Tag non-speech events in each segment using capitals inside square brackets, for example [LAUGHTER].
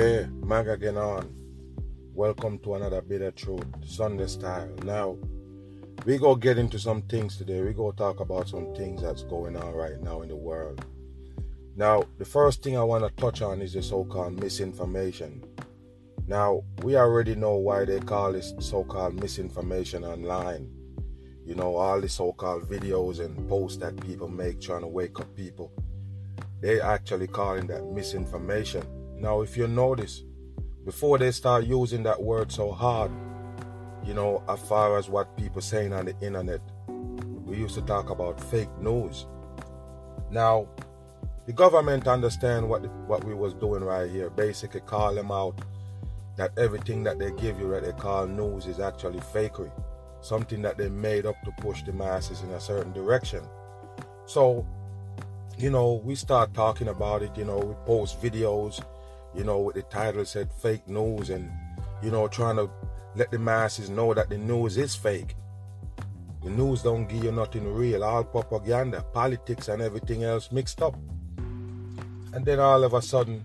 Yeah, Maga again on. Welcome to another bit of truth, Sunday style. Now, we go get into some things today. We go talk about some things that's going on right now in the world. Now, the first thing I want to touch on is the so-called misinformation. Now, we already know why they call this so-called misinformation online. You know, all the so-called videos and posts that people make trying to wake up people. They actually calling that misinformation. Now, if you notice, before they start using that word so hard, you know, as far as what people saying on the internet, we used to talk about fake news. Now, the government understand what what we was doing right here. Basically, call them out that everything that they give you that they call news is actually fakery, something that they made up to push the masses in a certain direction. So, you know, we start talking about it. You know, we post videos you know, with the title said fake news and, you know, trying to let the masses know that the news is fake. The news don't give you nothing real, all propaganda, politics and everything else mixed up. And then all of a sudden,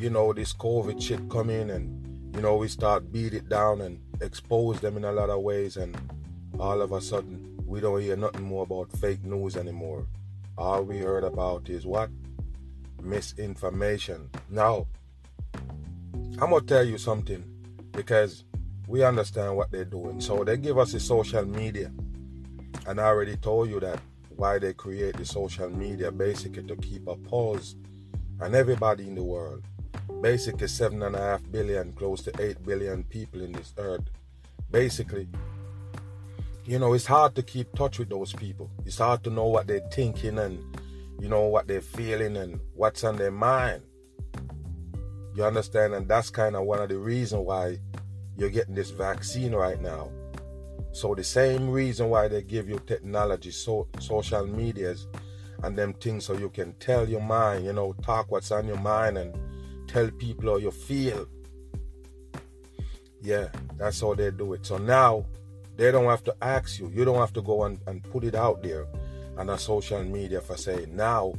you know, this COVID shit come in and, you know, we start beat it down and expose them in a lot of ways and all of a sudden we don't hear nothing more about fake news anymore. All we heard about is what? Misinformation. Now, I'm going to tell you something because we understand what they're doing. So they give us the social media. And I already told you that why they create the social media basically to keep a pulse on everybody in the world. Basically, seven and a half billion, close to eight billion people in this earth. Basically, you know, it's hard to keep touch with those people. It's hard to know what they're thinking and you know, what they're feeling and what's on their mind. You understand? And that's kind of one of the reasons why you're getting this vaccine right now. So the same reason why they give you technology, so social medias and them things so you can tell your mind, you know, talk what's on your mind and tell people how you feel. Yeah, that's how they do it. So now they don't have to ask you. You don't have to go and, and put it out there and on social media for saying now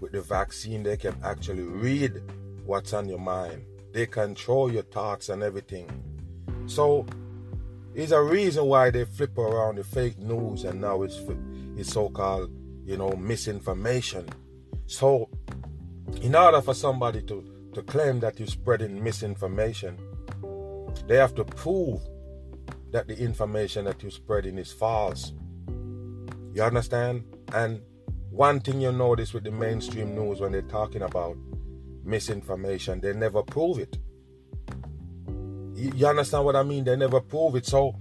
with the vaccine they can actually read what's on your mind. They control your thoughts and everything. So it's a reason why they flip around the fake news and now it's it's so-called you know misinformation. So in order for somebody to to claim that you're spreading misinformation they have to prove that the information that you're spreading is false you understand? And one thing you notice with the mainstream news when they're talking about misinformation, they never prove it. You understand what I mean? They never prove it. So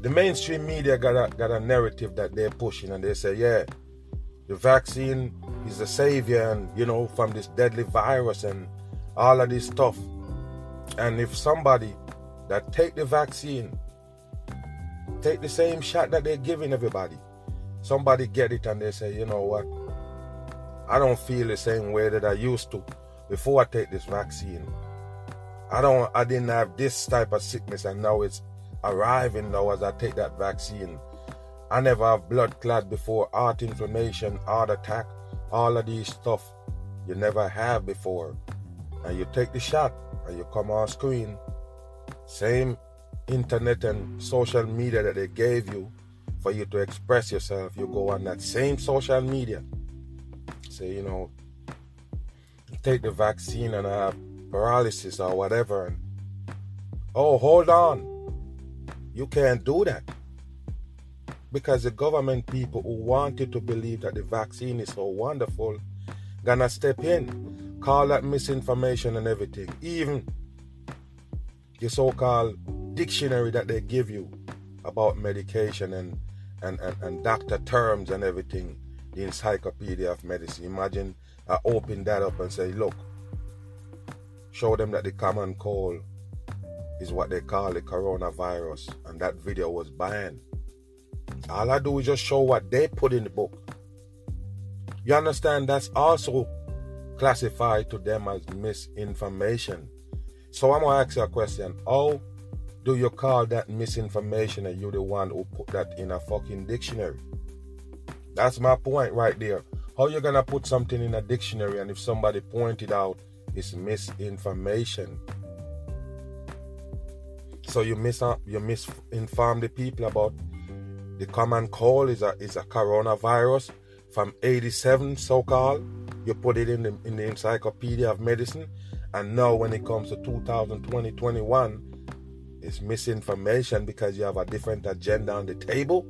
the mainstream media got a got a narrative that they're pushing and they say, yeah, the vaccine is the savior and you know, from this deadly virus and all of this stuff. And if somebody that take the vaccine Take the same shot that they're giving everybody. Somebody get it and they say, you know what? I don't feel the same way that I used to before I take this vaccine. I don't I didn't have this type of sickness and now it's arriving now as I take that vaccine. I never have blood clot before, heart inflammation, heart attack, all of these stuff you never have before. And you take the shot and you come on screen. Same internet and social media that they gave you for you to express yourself, you go on that same social media. Say, you know, take the vaccine and I have paralysis or whatever. And, oh, hold on. You can't do that. Because the government people who want you to believe that the vaccine is so wonderful gonna step in, call that misinformation and everything. Even the so-called dictionary that they give you about medication and and, and, and doctor terms and everything, the encyclopedia of medicine. Imagine I open that up and say, look, show them that the common cold is what they call the coronavirus, and that video was banned. All I do is just show what they put in the book. You understand? That's also classified to them as misinformation. So I'm gonna ask you a question. How do you call that misinformation and you're the one who put that in a fucking dictionary? That's my point right there. How you gonna put something in a dictionary and if somebody pointed out it's misinformation? So you mis you misinform the people about the common call is a is a coronavirus from 87 so-called. You put it in the in the encyclopedia of medicine, and now when it comes to 2020 21, it's misinformation because you have a different agenda on the table.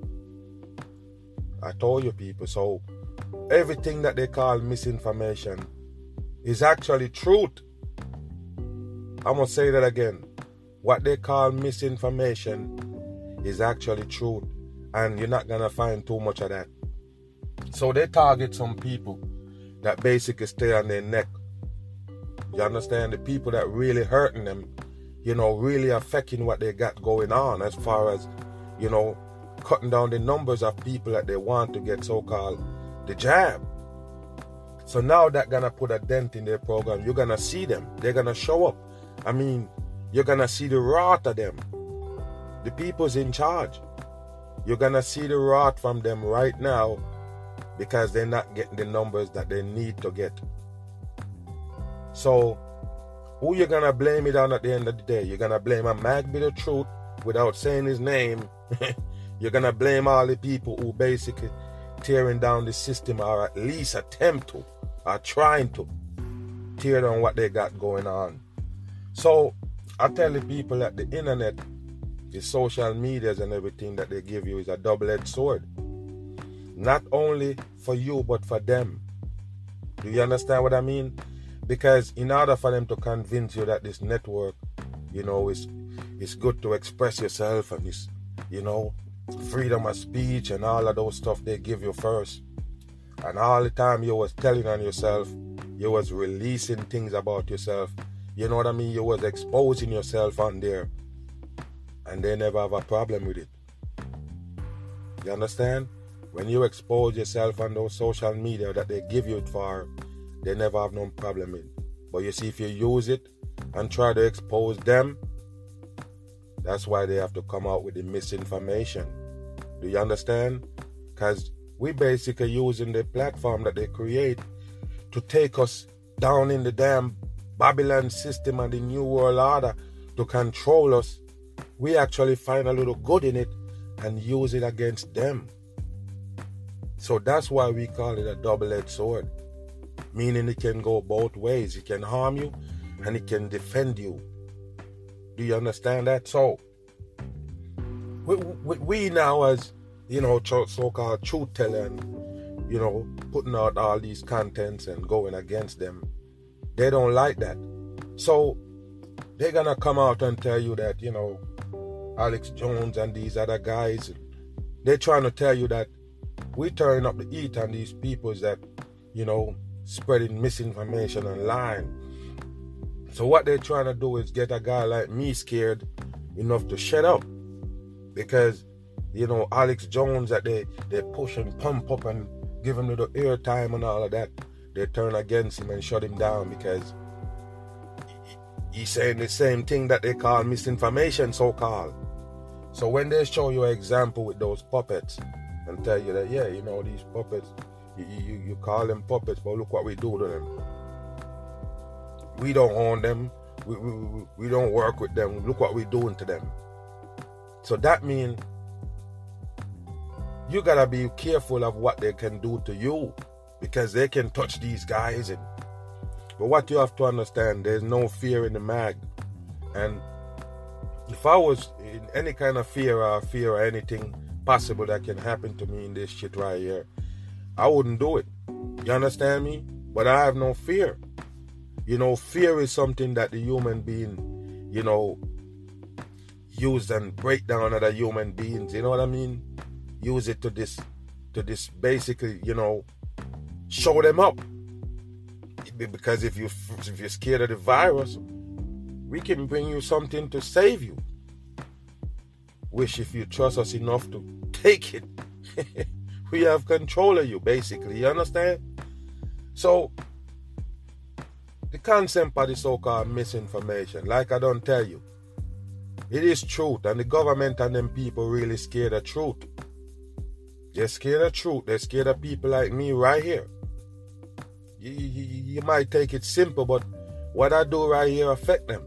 I told you people, so everything that they call misinformation is actually truth. I'm gonna say that again what they call misinformation is actually truth, and you're not gonna find too much of that. So they target some people that basically stay on their neck. You understand? The people that really hurting them, you know, really affecting what they got going on as far as, you know, cutting down the numbers of people that they want to get so-called the jab. So now that gonna put a dent in their program. You're gonna see them. They're gonna show up. I mean, you're gonna see the rot of them. The people's in charge. You're gonna see the rot from them right now because they're not getting the numbers that they need to get. So, who you gonna blame it on at the end of the day? You're gonna blame a mag Bitter Truth without saying his name. [LAUGHS] you're gonna blame all the people who basically tearing down the system or at least attempt to, are trying to tear down what they got going on. So I tell the people that the internet, the social medias and everything that they give you is a double-edged sword. Not only for you, but for them. Do you understand what I mean? Because in order for them to convince you that this network, you know, is it's good to express yourself and it's, you know, freedom of speech and all of those stuff they give you first. And all the time you was telling on yourself, you was releasing things about yourself you know what I mean? You was exposing yourself on there. And they never have a problem with it. You understand? When you expose yourself on those social media that they give you for, they never have no problem it. But you see, if you use it and try to expose them, that's why they have to come out with the misinformation. Do you understand? Because we basically using the platform that they create to take us down in the damn Babylon system and the New World Order to control us, we actually find a little good in it and use it against them. So that's why we call it a double edged sword, meaning it can go both ways. It can harm you and it can defend you. Do you understand that? So, we, we, we now, as you know, so called truth telling, you know, putting out all these contents and going against them they don't like that. So they're gonna come out and tell you that, you know, Alex Jones and these other guys, they're trying to tell you that we turn up the heat on these peoples that, you know, spreading misinformation online. So what they're trying to do is get a guy like me scared enough to shut up. Because, you know, Alex Jones that they, they push and pump up and give him little airtime and all of that they turn against him and shut him down because he's saying the same thing that they call misinformation, so called. So when they show you an example with those puppets and tell you that, yeah, you know, these puppets, you, you, you call them puppets, but look what we do to them. We don't own them. We, we, we don't work with them. Look what we're doing to them. So that means you gotta be careful of what they can do to you because they can touch these guys and but what you have to understand there's no fear in the mag and if i was in any kind of fear or fear or anything possible that can happen to me in this shit right here i wouldn't do it. You understand me? But i have no fear. You know fear is something that the human being you know use and break down other human beings. You know what i mean? Use it to this to this basically, you know, show them up. Because if you if you're scared of the virus, we can bring you something to save you. Wish if you trust us enough to take it, [LAUGHS] we have control of you, basically. You understand? So the concept of the so-called misinformation, like I don't tell you, it is truth, and the government and them people really scared of truth. They're scared of truth. They're scared of people like me right here. You, you, you might take it simple, but what I do right here affect them.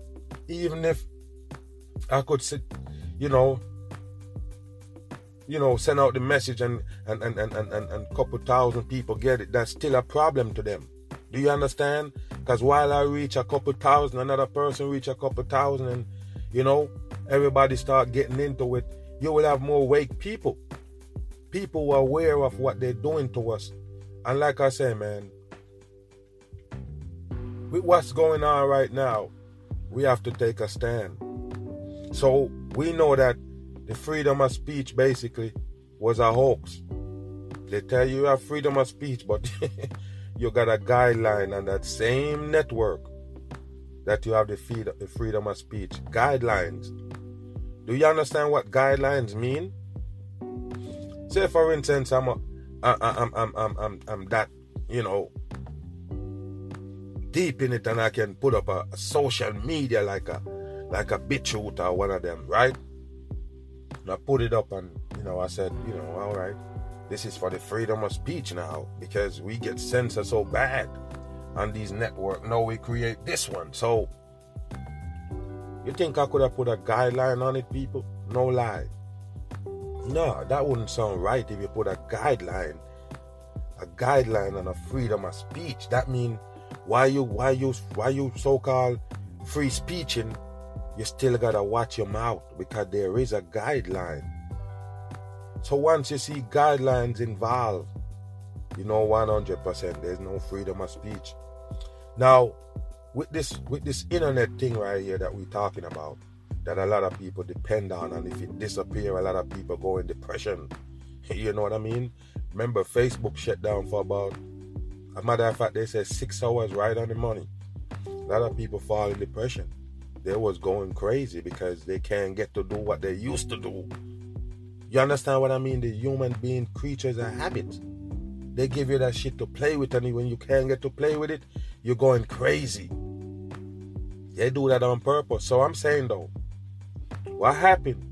Even if I could sit, you know, you know, send out the message and and and and and, and, couple thousand people get it, that's still a problem to them. Do you understand? Because while I reach a couple thousand, another person reach a couple thousand, and you know, everybody start getting into it, you will have more wake people people were aware of what they're doing to us. And like I say, man, with what's going on right now, we have to take a stand. So we know that the freedom of speech basically was a hoax. They tell you you have freedom of speech, but [LAUGHS] you got a guideline on that same network that you have the, freedom of speech. Guidelines. Do you understand what guidelines mean? Say for instance, I'm a, I, I'm, I'm, I'm, I'm, I'm that, you know, deep in it, and I can put up a, a social media like a, like a BitChute or one of them, right? And I put it up, and you know, I said, you know, all right, this is for the freedom of speech now because we get censored so bad on these network. Now we create this one, so. You think I could have put a guideline on it, people? No lie. No, that wouldn't sound right if you put a guideline, a guideline on a freedom of speech. That means why you why you why you so-called free speeching, you still gotta watch your mouth because there is a guideline. So once you see guidelines involved, you know 100% there's no freedom of speech. Now, with this with this internet thing right here that we're talking about, that a lot of people depend on and if it disappear a lot of people go in depression [LAUGHS] you know what i mean remember facebook shut down for about a matter of fact they said six hours right on the money a lot of people fall in depression they was going crazy because they can't get to do what they used to do you understand what i mean the human being creatures are habits they give you that shit to play with and when you can't get to play with it you're going crazy they do that on purpose so i'm saying though what happened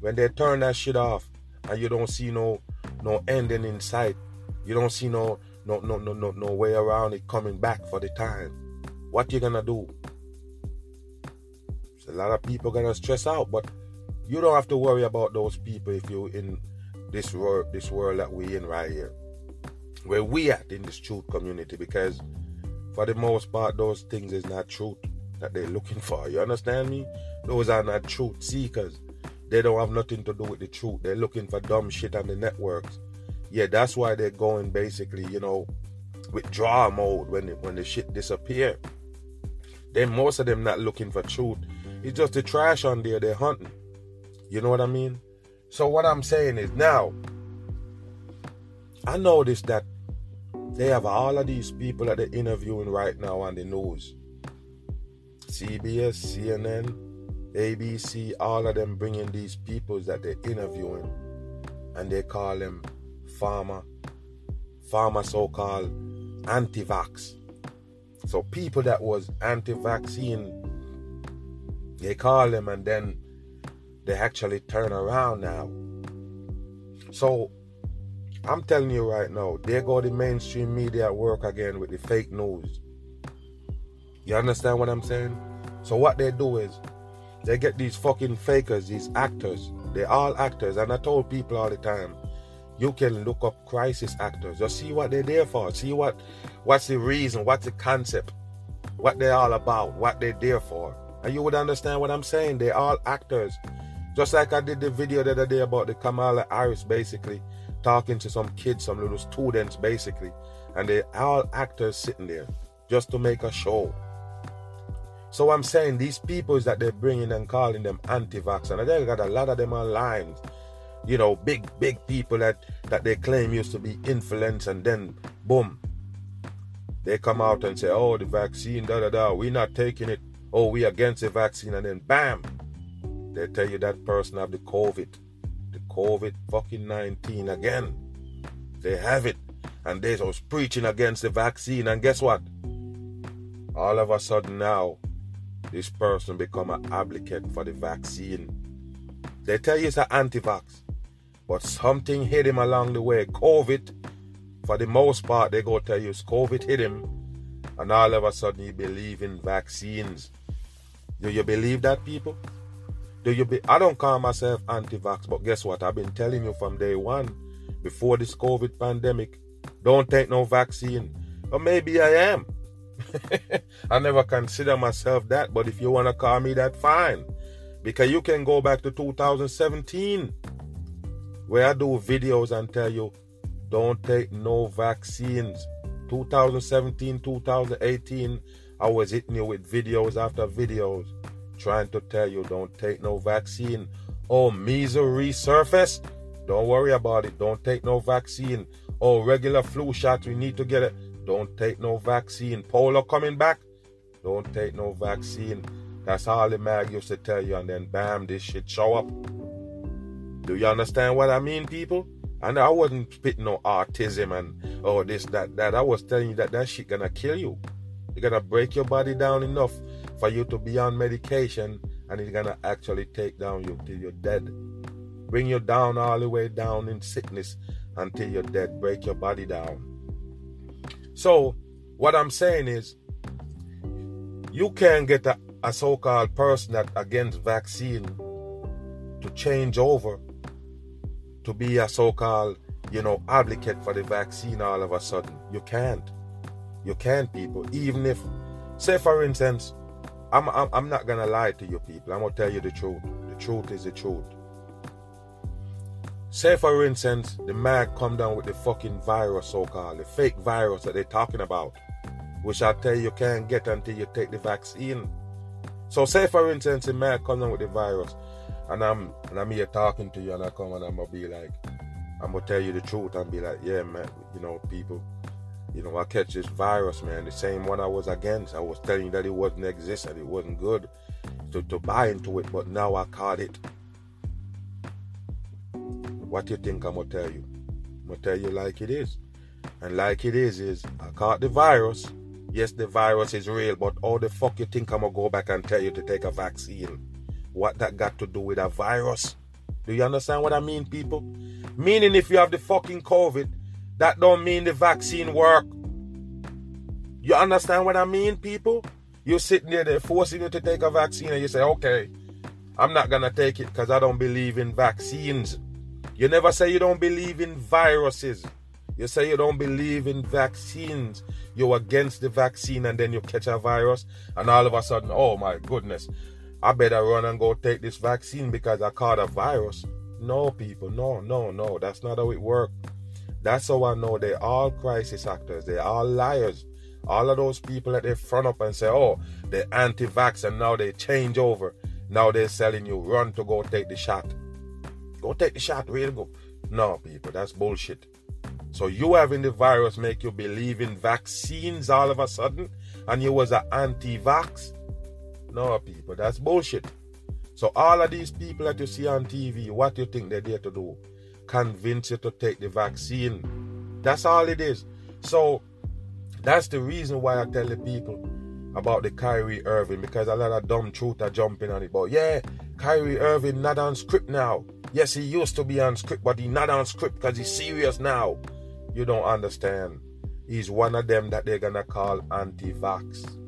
when they turn that shit off and you don't see no no ending in sight? You don't see no no no no no no way around it coming back for the time. What you gonna do? A lot of people gonna stress out, but you don't have to worry about those people if you're in this world this world that we in right here. Where we at in this truth community because for the most part those things is not truth that they're looking for. You understand me? Those are not truth seekers. They don't have nothing to do with the truth. They're looking for dumb shit on the networks. Yeah, that's why they're going basically, you know, withdrawal mode when it, when the shit disappear. Then most of them not looking for truth. It's just the trash on there they're hunting. You know what I mean? So what I'm saying is now, I noticed that they have all of these people that they're interviewing right now on the news. CBS, CNN, ABC, all of them bringing these people that they're interviewing, and they call them farmer, farmer so-called anti-vax. So people that was anti-vaccine, they call them, and then they actually turn around now. So I'm telling you right now, there go the mainstream media at work again with the fake news. You understand what I'm saying? So what they do is they get these fucking fakers, these actors. They're all actors. And I told people all the time, you can look up crisis actors. Just see what they're there for. See what what's the reason, what's the concept, what they're all about, what they're there for. And you would understand what I'm saying. They're all actors. Just like I did the video the other day about the Kamala Harris basically talking to some kids, some little students basically. And they're all actors sitting there just to make a show. So I'm saying these people is that they're bringing and calling them anti-vax, and they got a lot of them online you know, big, big people that, that they claim used to be influence and then boom. They come out and say, oh, the vaccine, da da da, we're not taking it. Oh, we against the vaccine, and then bam, they tell you that person have the COVID. The COVID fucking 19 again. They have it. And they was preaching against the vaccine. And guess what? All of a sudden now, this person become an advocate for the vaccine. They tell you it's an anti-vax. But something hit him along the way. COVID, for the most part, they go tell you it's COVID hit him. And all of a sudden you believe in vaccines. Do you believe that, people? Do you be I don't call myself anti-vax, but guess what? I've been telling you from day one, before this COVID pandemic, don't take no vaccine. Or maybe I am. [LAUGHS] I never consider myself that, but if you want to call me that, fine. Because you can go back to 2017 where I do videos and tell you don't take no vaccines. 2017, 2018, I was hitting you with videos after videos trying to tell you don't take no vaccine. Oh, measles resurfaced? Don't worry about it. Don't take no vaccine. Oh, regular flu shot, we need to get it. Don't take no vaccine. Polo coming back? Don't take no vaccine. That's all the mag used to tell you, and then bam, this shit show up. Do you understand what I mean, people? And I wasn't spitting no autism and oh this, that, that. I was telling you that that shit gonna kill you. It's gonna break your body down enough for you to be on medication and it's gonna actually take down you till you're dead. Bring you down all the way down in sickness until you're dead. Break your body down. So, what I'm saying is, you can't get a, a so-called person that against vaccine to change over to be a so-called, you know, advocate for the vaccine all of a sudden. You can't. You can't, people. Even if, say, for instance, I'm, I'm, I'm not gonna lie to you, people. I'm gonna tell you the truth. The truth is the truth. Say, for instance, the man come down with the fucking virus, so-called, the fake virus that they're talking about, which I tell you you can't get until you take the vaccine. So, say, for instance, the man come down with the virus and I'm and I'm here talking to you and I come and I'm gonna be like I'm gonna tell you the truth and be like, yeah man, you know, people, you know, I catch this virus, man, the same one I was against. I was telling you that it wasn't exist and it wasn't good to, to buy into it, but now I caught it. What you think I'm gonna tell you? I'm gonna tell you like it is. And like it is is I caught the virus. Yes, the virus is real, but all the fuck you think I'm gonna go back and tell you to take a vaccine? What that got to do with a virus. Do you understand what I mean, people? Meaning if you have the fucking COVID, that don't mean the vaccine work. You understand what I mean, people? You're sitting there, they're forcing you to take a vaccine, and you say, okay, I'm not gonna take it because I don't believe in vaccines. You never say you don't believe in viruses. You say you don't believe in vaccines. You're against the vaccine and then you catch a virus, and all of a sudden, oh my goodness, I better run and go take this vaccine because I caught a virus. No, people, no, no, no. That's not how it works. That's how I know they're all crisis actors. They're all liars. All of those people that they front up and say, oh, they're anti vax and now they change over. Now they're selling you, run to go take the shot. Go take the shot, to go. No, people, that's bullshit. So you having the virus make you believe in vaccines all of a sudden, and you was an anti-vax. No, people, that's bullshit. So all of these people that you see on TV, what do you think they're there to do? Convince you to take the vaccine. That's all it is. So that's the reason why I tell the people about the Kyrie Irving because a lot of dumb truth are jumping on it. But yeah, Kyrie Irving not on script now. Yes, he used to be on script, but he's not on script because he's serious now. You don't understand. He's one of them that they're gonna call anti-vax.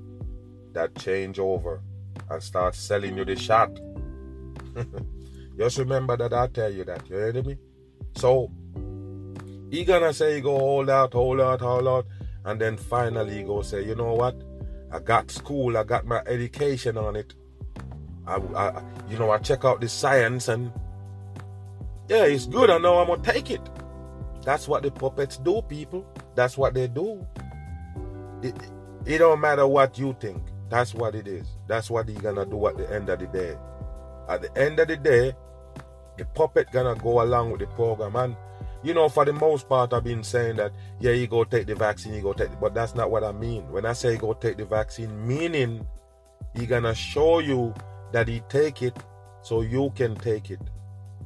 That change over and start selling you the shot. [LAUGHS] Just remember that I tell you that. You heard me? So he gonna say he go hold out, hold out, hold out, and then finally he go say, you know what? I got school, I got my education on it. I, I you know, I check out the science and yeah, it's good. I know I'm gonna take it. That's what the puppets do, people. That's what they do. It, it don't matter what you think. That's what it is. That's what he's gonna do at the end of the day. At the end of the day, The puppet gonna go along with the program. And you know, for the most part, I've been saying that, yeah, you go take the vaccine, you go take. But that's not what I mean. When I say go take the vaccine, meaning he gonna show you that he take it so you can take it.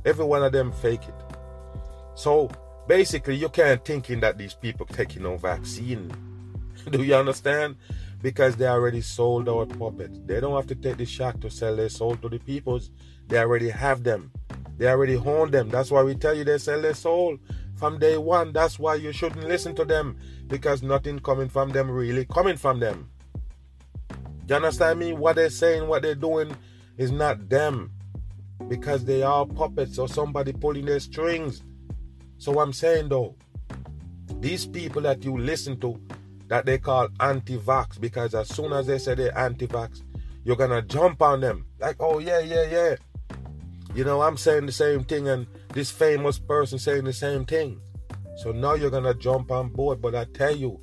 Every one of them fake it. So basically, you can't thinking that these people taking no vaccine. [LAUGHS] Do you understand? Because they already sold out puppets. They don't have to take the shot to sell their soul to the peoples. They already have them. They already own them. That's why we tell you they sell their soul from day one. That's why you shouldn't listen to them because nothing coming from them really coming from them. You understand me? What they're saying, what they're doing is not them because they are puppets or somebody pulling their strings. So I'm saying though, these people that you listen to that they call anti-vax because as soon as they say they're anti-vax, you're gonna jump on them like, oh yeah, yeah, yeah. You know, I'm saying the same thing, and this famous person saying the same thing. So now you're gonna jump on board. But I tell you,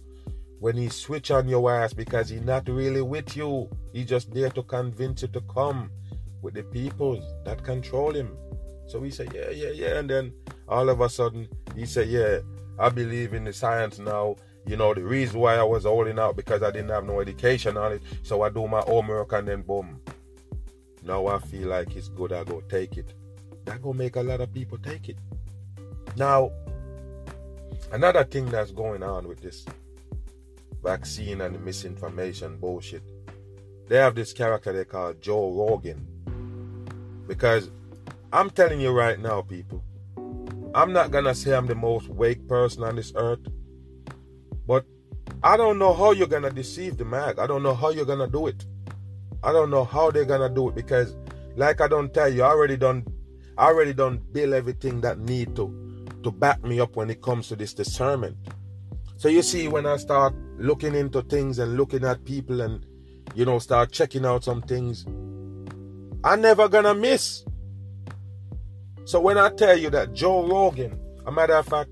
when he switch on your ass because he's not really with you, he's just there to convince you to come with the people that control him. So he said, yeah, yeah, yeah, and then all of a sudden he said, yeah, I believe in the science now. You know, the reason why I was holding out because I didn't have no education on it. So I do my homework and then boom, now I feel like it's good, I go take it. That gonna make a lot of people take it. Now, another thing that's going on with this vaccine and misinformation bullshit, they have this character they call Joe Rogan. Because I'm telling you right now, people, I'm not gonna say I'm the most wake person on this earth, but I don't know how you're gonna deceive the mag. I don't know how you're gonna do it. I don't know how they're gonna do it because, like I don't tell you, I already done, I already done build everything that need to, to back me up when it comes to this discernment. So you see, when I start looking into things and looking at people and, you know, start checking out some things, I never gonna miss. So when I tell you that Joe Rogan, a matter of fact,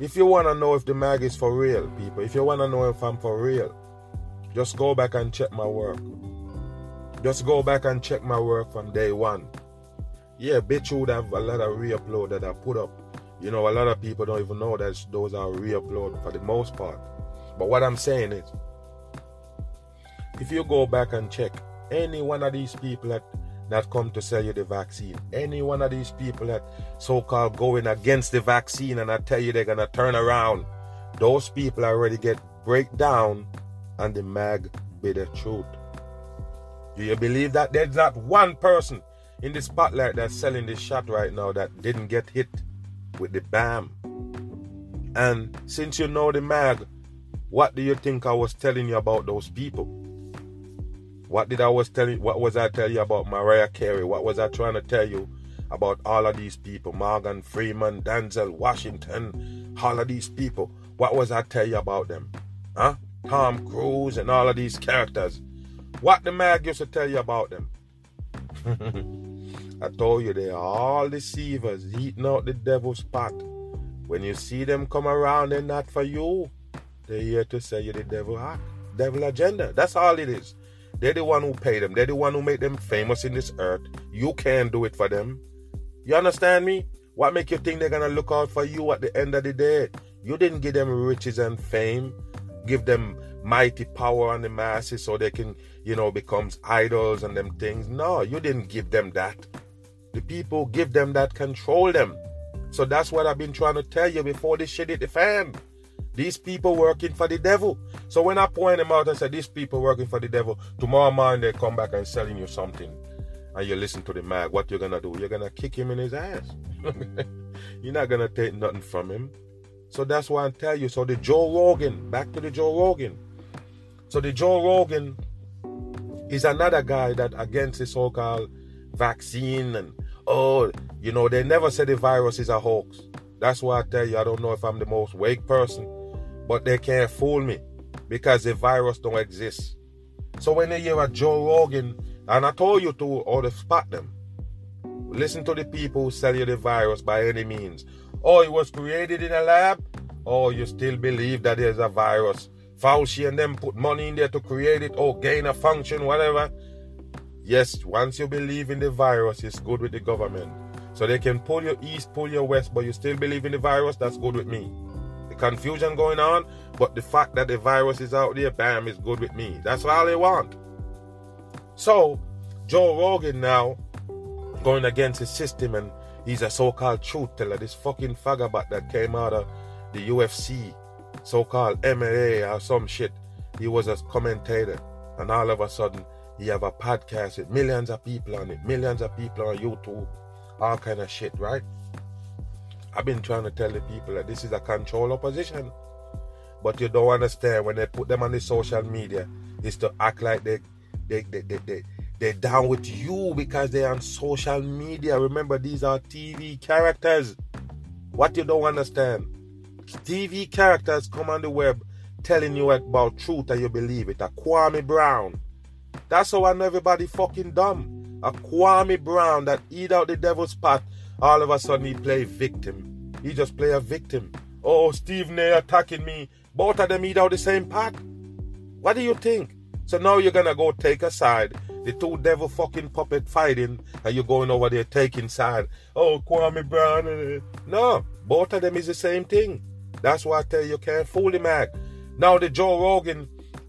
if you wanna know if the mag is for real, people, if you wanna know if I'm for real, just go back and check my work. Just go back and check my work from day one. Yeah, BitChute have a lot of re-upload that I put up. You know, a lot of people don't even know that those are re-upload for the most part. But what I'm saying is, if you go back and check any one of these people that that come to sell you the vaccine, any one of these people that so-called going against the vaccine and I tell you they're gonna turn around, those people already get break down and the mag be the truth. Do you believe that there's not one person in the spotlight that's selling this shot right now that didn't get hit with the BAM? And since you know the mag, what do you think I was telling you about those people? What did I was telling what was I telling you about Mariah Carey? What was I trying to tell you about all of these people? Morgan Freeman, Denzel Washington, all of these people. What was I tell you about them? Huh? Tom Cruise and all of these characters. What the mag used to tell you about them? [LAUGHS] I told you they are all deceivers eating out the devil's pot. When you see them come around, they're not for you. They're here to sell you the devil act, devil agenda. That's all it is. They're the one who pay them. They're the one who make them famous in this earth. You can't do it for them. You understand me? What make you think they're gonna look out for you at the end of the day? You didn't give them riches and fame. Give them mighty power on the masses so they can, you know, becomes idols and them things. No, you didn't give them that. The people give them that, control them. So that's what I've been trying to tell you before this shit hit the fan. These people working for the devil. So when I point them out and say these people working for the devil, tomorrow morning they come back and selling you something, and you listen to the mag. What you're gonna do? You're gonna kick him in his ass. [LAUGHS] you're not gonna take nothing from him. So that's why I tell you. So the Joe Rogan, back to the Joe Rogan. So the Joe Rogan is another guy that against the so-called vaccine and oh, you know, they never said the virus is a hoax. That's why I tell you I don't know if I'm the most wake person, but they can't fool me because the virus don't exist. So when they hear a Joe Rogan, and I told you to or to spot them, listen to the people who sell you the virus by any means. Oh, it was created in a lab? Oh, you still believe that there's a virus Fauci and them put money in there to create it or gain a function, whatever. Yes, once you believe in the virus, it's good with the government. So they can pull you east, pull you west, but you still believe in the virus, that's good with me. Confusion going on, but the fact that the virus is out there, bam, is good with me. That's all they want. So, Joe Rogan now going against his system and he's a so-called truth teller. This fucking faggot that came out of the UFC, so-called MMA or some shit. He was a commentator, and all of a sudden he have a podcast with millions of people on it, millions of people on YouTube, all kind of shit, right? I've been trying to tell the people that this is a control opposition. But you don't understand when they put them on the social media, is to act like they they they they, they they're down with you because they're on social media. Remember, these are TV characters. What you don't understand. TV characters come on the web telling you about truth and you believe it. A Kwame Brown. That's how I know everybody fucking dumb. A Kwame Brown that eat out the devil's pot, all of a sudden he play victim. He just play a victim. Oh, Stephen A attacking me. Both of them eat out the same pot. What do you think? So now you're gonna go take a side. The two devil fucking puppet fighting, and you're going over there taking side. Oh, Kwame Brown. Eh. No, both of them is the same thing. That's why I tell you, you can't fool the mag. Now the Joe Rogan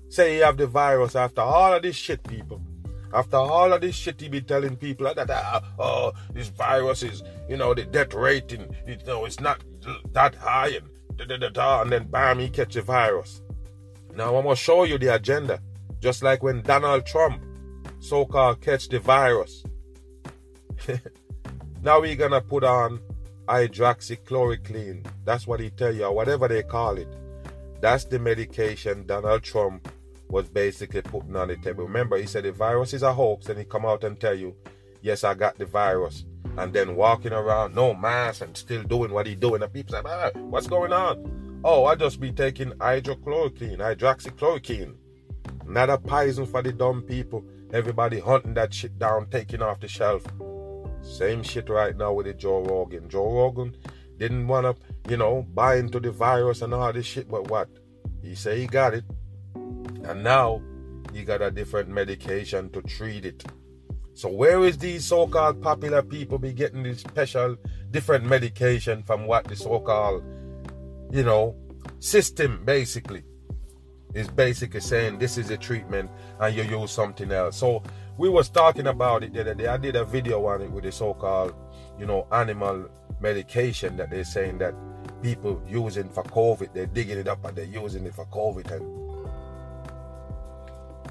say he have the virus after all of this shit, people. After all of this shit, he be telling people that uh, oh this virus is you know the death rate rating you know it's not that high and da, da, da, da, and then bam he catch a virus. Now I'm gonna show you the agenda, just like when Donald Trump so-called catch the virus. [LAUGHS] now we're gonna put on hydroxychloroquine. That's what he tell you, or whatever they call it. That's the medication Donald Trump was basically putting on the table. Remember, he said the virus is a hoax, and he come out and tell you, yes, I got the virus. And then walking around, no mask, and still doing what he doing. And people say, ah, what's going on? Oh, I just be taking hydrochloroquine, hydroxychloroquine. Not a poison for the dumb people. Everybody hunting that shit down, taking off the shelf. Same shit right now with the Joe Rogan. Joe Rogan didn't want to, you know, buy into the virus and all this shit, but what? He say he got it. And now you got a different medication to treat it. So where is these so-called popular people be getting this special different medication from what the so-called, you know, system basically is basically saying this is a treatment and you use something else. So we was talking about it the other day. I did a video on it with the so-called, you know, animal medication that they're saying that people using for COVID. They're digging it up and they're using it for COVID. And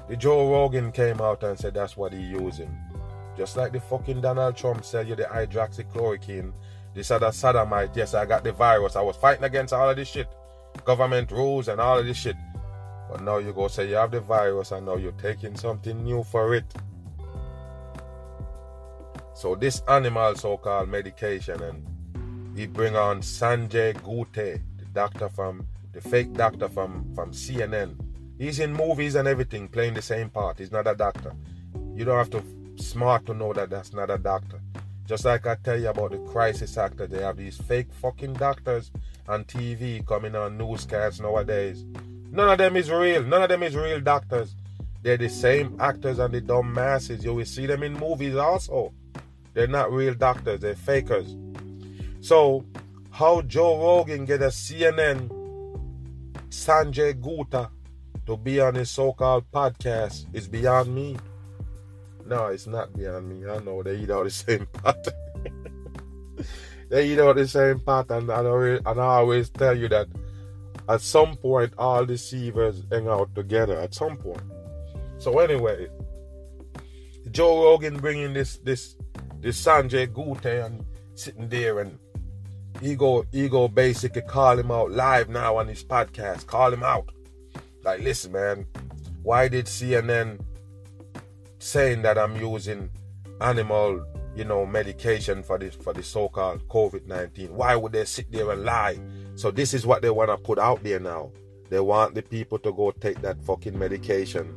the Joe Rogan came out and said that's what he's using. Just like the fucking Donald Trump sell you the hydroxychloroquine. This other sodomite, yes, I got the virus. I was fighting against all of this shit. Government rules and all of this shit. But now you go say you have the virus and now you're taking something new for it. So this animal so-called medication and he bring on Sanjay Gupta, the doctor from the fake doctor from from CNN. He's in movies and everything playing the same part. He's not a doctor. You don't have to smart to know that that's not a doctor. Just like I tell you about the crisis actor, they have these fake fucking doctors on TV coming on newscasts nowadays. None of them is real. None of them is real doctors. They're the same actors and the dumb masses. You will see them in movies also. They're not real doctors, they're fakers. So, how Joe Rogan get a CNN Sanjay Gupta to be on this so-called podcast is beyond me. No, it's not beyond me. I know they eat all the same pot. [LAUGHS] they eat all the same pot, and I, always, and I always tell you that at some point all deceivers hang out together. At some point. So anyway, Joe Rogan bringing this this this Sanjay Gupta and sitting there and ego go he basically call him out live now on his podcast. Call him out. Like, listen, man, why did CNN saying that I'm using animal, you know, medication for this for the so-called COVID-19? Why would they sit there and lie? So this is what they want to put out there now. They want the people to go take that fucking medication,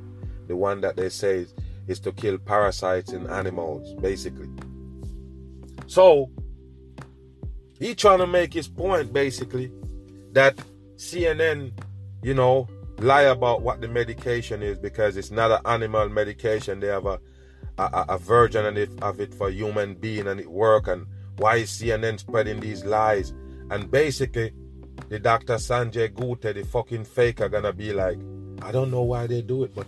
the one that they say is to kill parasites in animals, basically. So he trying to make his point basically that CNN, you know, lie about what the medication is because it's not an animal medication. They have a a, a version of it, of it for human being and it work and Why is CNN spreading these lies? And basically, the Dr. Sanjay Gupta, the fucking faker, gonna be like, I don't know why they do it, but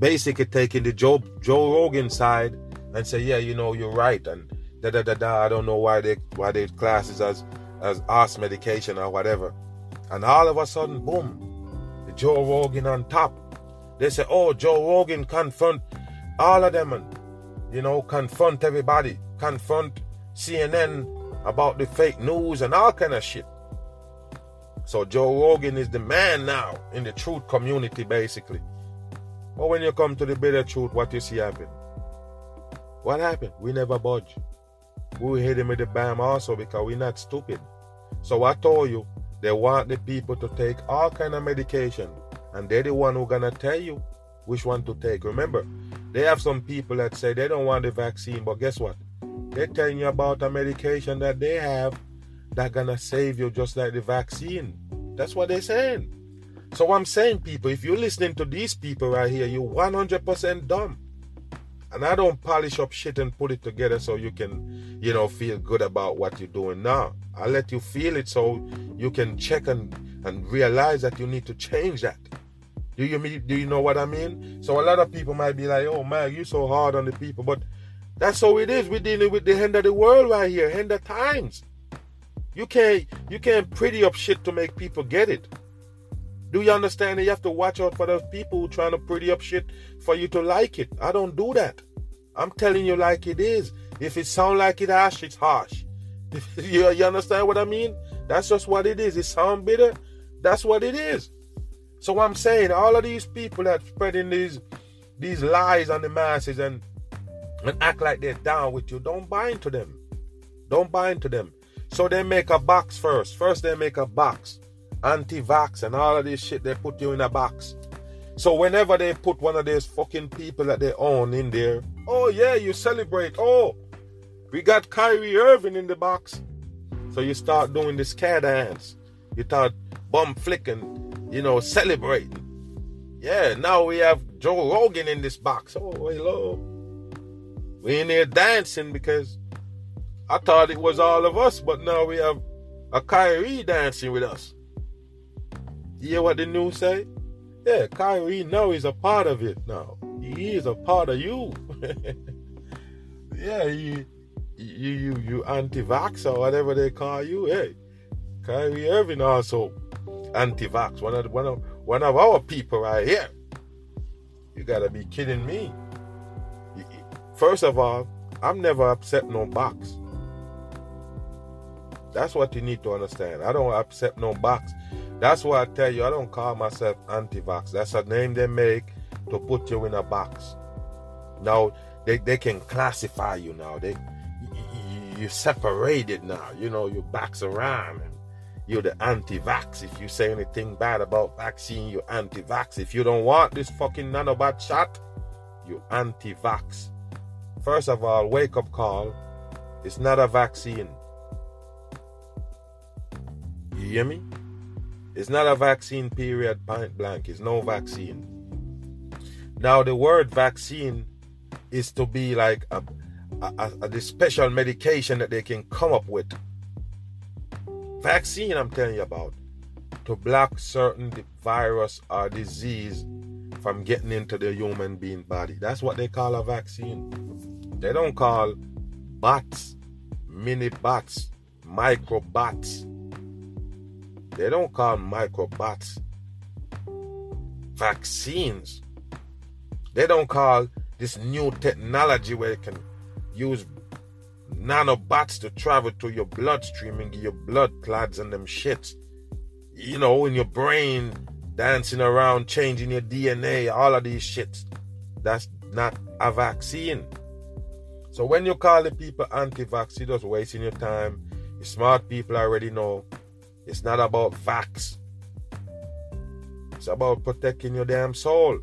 basically taking the Joe Joe Rogan side and say, yeah, you know, you're right, and da da da da. I don't know why they why they classes as as arse medication or whatever, and all of a sudden, boom, Joe Rogan on top. They say, oh, Joe Rogan confront all of them, and you know, confront everybody, confront CNN about the fake news and all kind of shit. So Joe Rogan is the man now in the truth community, basically. But when you come to the bitter truth, what you see happen? What happened? We never budge. We hit him with the bam also because we're not stupid. So I told you, they want the people to take all kind of medication, and they're the one who gonna tell you which one to take. Remember, they have some people that say they don't want the vaccine, but guess what? They're telling you about a medication that they have that gonna save you just like the vaccine. That's what they're saying. So I'm saying, people, if you're listening to these people right here, you're 100% dumb. And I don't polish up shit and put it together so you can, you know, feel good about what you're doing now. I let you feel it so you can check and, and realize that you need to change that. Do you mean, do you know what I mean? So a lot of people might be like, "Oh man, you so hard on the people," but that's how it is. We're dealing with the end of the world right here, end of times. You can't you can't pretty up shit to make people get it. Do you understand you have to watch out for those people trying to pretty up shit for you to like it? I don't do that. I'm telling you like it is. If it sound like it harsh, it's harsh. [LAUGHS] you, you understand what I mean? That's just what it is. It sound bitter. That's what it is. So I'm saying all of these people that spreading these these lies on the masses and and act like they're down with you, don't buy into them. Don't buy into them. So they make a box first. First they make a box. Anti-vax and all of this shit, they put you in a box. So whenever they put one of those fucking people that they own in there, oh yeah, you celebrate. Oh, we got Kyrie Irving in the box. So you start doing the scare dance. You start bum flicking, you know, celebrating. Yeah, now we have Joe Rogan in this box. Oh, hello. We in there dancing because I thought it was all of us, but now we have a Kyrie dancing with us. You hear what the news say? Yeah, Kyrie now he's a part of it now. He is a part of you. [LAUGHS] yeah, you you you you anti-vax or whatever they call you. Hey, Kyrie Irving also anti-vax. One of one of one of our people right here. You gotta be kidding me. First of all, I'm never upset no box. That's what you need to understand. I don't accept no box. That's why I tell you, I don't call myself anti-vax. That's a name they make to put you in a box. Now they, they can classify you now. They you, separated now. You know you box around. You're the anti-vax. If you say anything bad about vaccine, you're anti-vax. If you don't want this fucking nanobot shot, you anti-vax. First of all, wake up call. It's not a vaccine. You hear me? It's not a vaccine, period, point blank. It's no vaccine. Now, the word vaccine is to be like a, a, a, the special medication that they can come up with. Vaccine, I'm telling you about, to block certain virus or disease from getting into the human being body. That's what they call a vaccine. They don't call bots, mini bots, micro bots they don't call microbots vaccines. They don't call this new technology where you can use nanobots to travel to your bloodstream and give you blood clots and them shits. You know, in your brain, dancing around, changing your DNA, all of these shits. That's not a vaccine. So when you call the people anti-vax, you're just wasting your time. The smart people already know it's not about vax. It's about protecting your damn soul.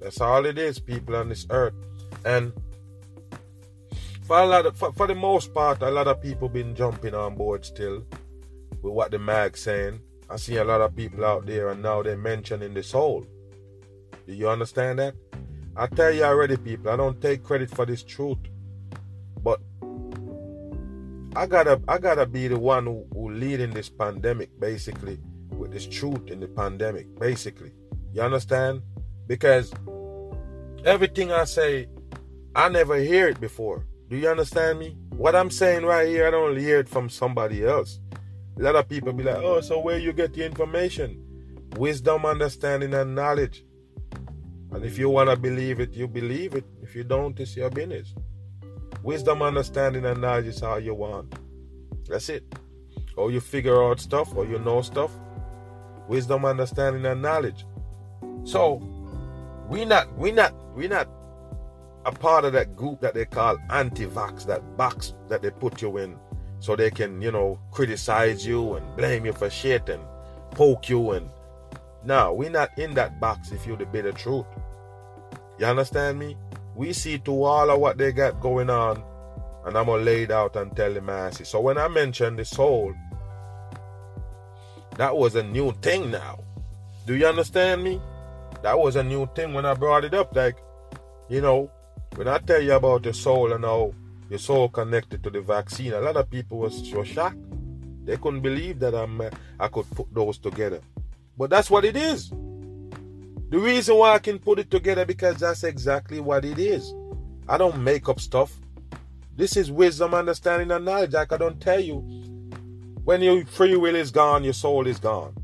That's all it is, people on this earth. And for a lot of, for, for the most part, a lot of people been jumping on board still with what the mag saying. I see a lot of people out there and now they're mentioning the soul. Do you understand that? I tell you already, people, I don't take credit for this truth. I gotta I gotta be the one who, who leading this pandemic basically with this truth in the pandemic basically. You understand? Because everything I say, I never hear it before. Do you understand me? What I'm saying right here, I don't hear it from somebody else. A lot of people be like, oh, so where you get the information? Wisdom, understanding, and knowledge. And if you want to believe it, you believe it. If you don't, it's your business. Wisdom, understanding, and knowledge is how you want. That's it. Or you figure out stuff, or you know stuff. Wisdom, understanding, and knowledge. So we not we not we not a part of that group that they call anti-vax, that box that they put you in so they can, you know, criticize you and blame you for shit and poke you and no, we're not in that box if you're the truth. You understand me? We see to all of what they got going on, and I'm gonna lay it out and tell the masses. So when I mentioned the soul, that was a new thing now. Do you understand me? That was a new thing when I brought it up. Like, you know, when I tell you about the soul and how your soul connected to the vaccine, a lot of people was, so shocked. They couldn't believe that I'm, uh, I could put those together. But that's what it is. The reason why I can put it together because that's exactly what it is. I don't make up stuff. This is wisdom, understanding, and knowledge. Like I don't tell you. When your free will is gone, your soul is gone.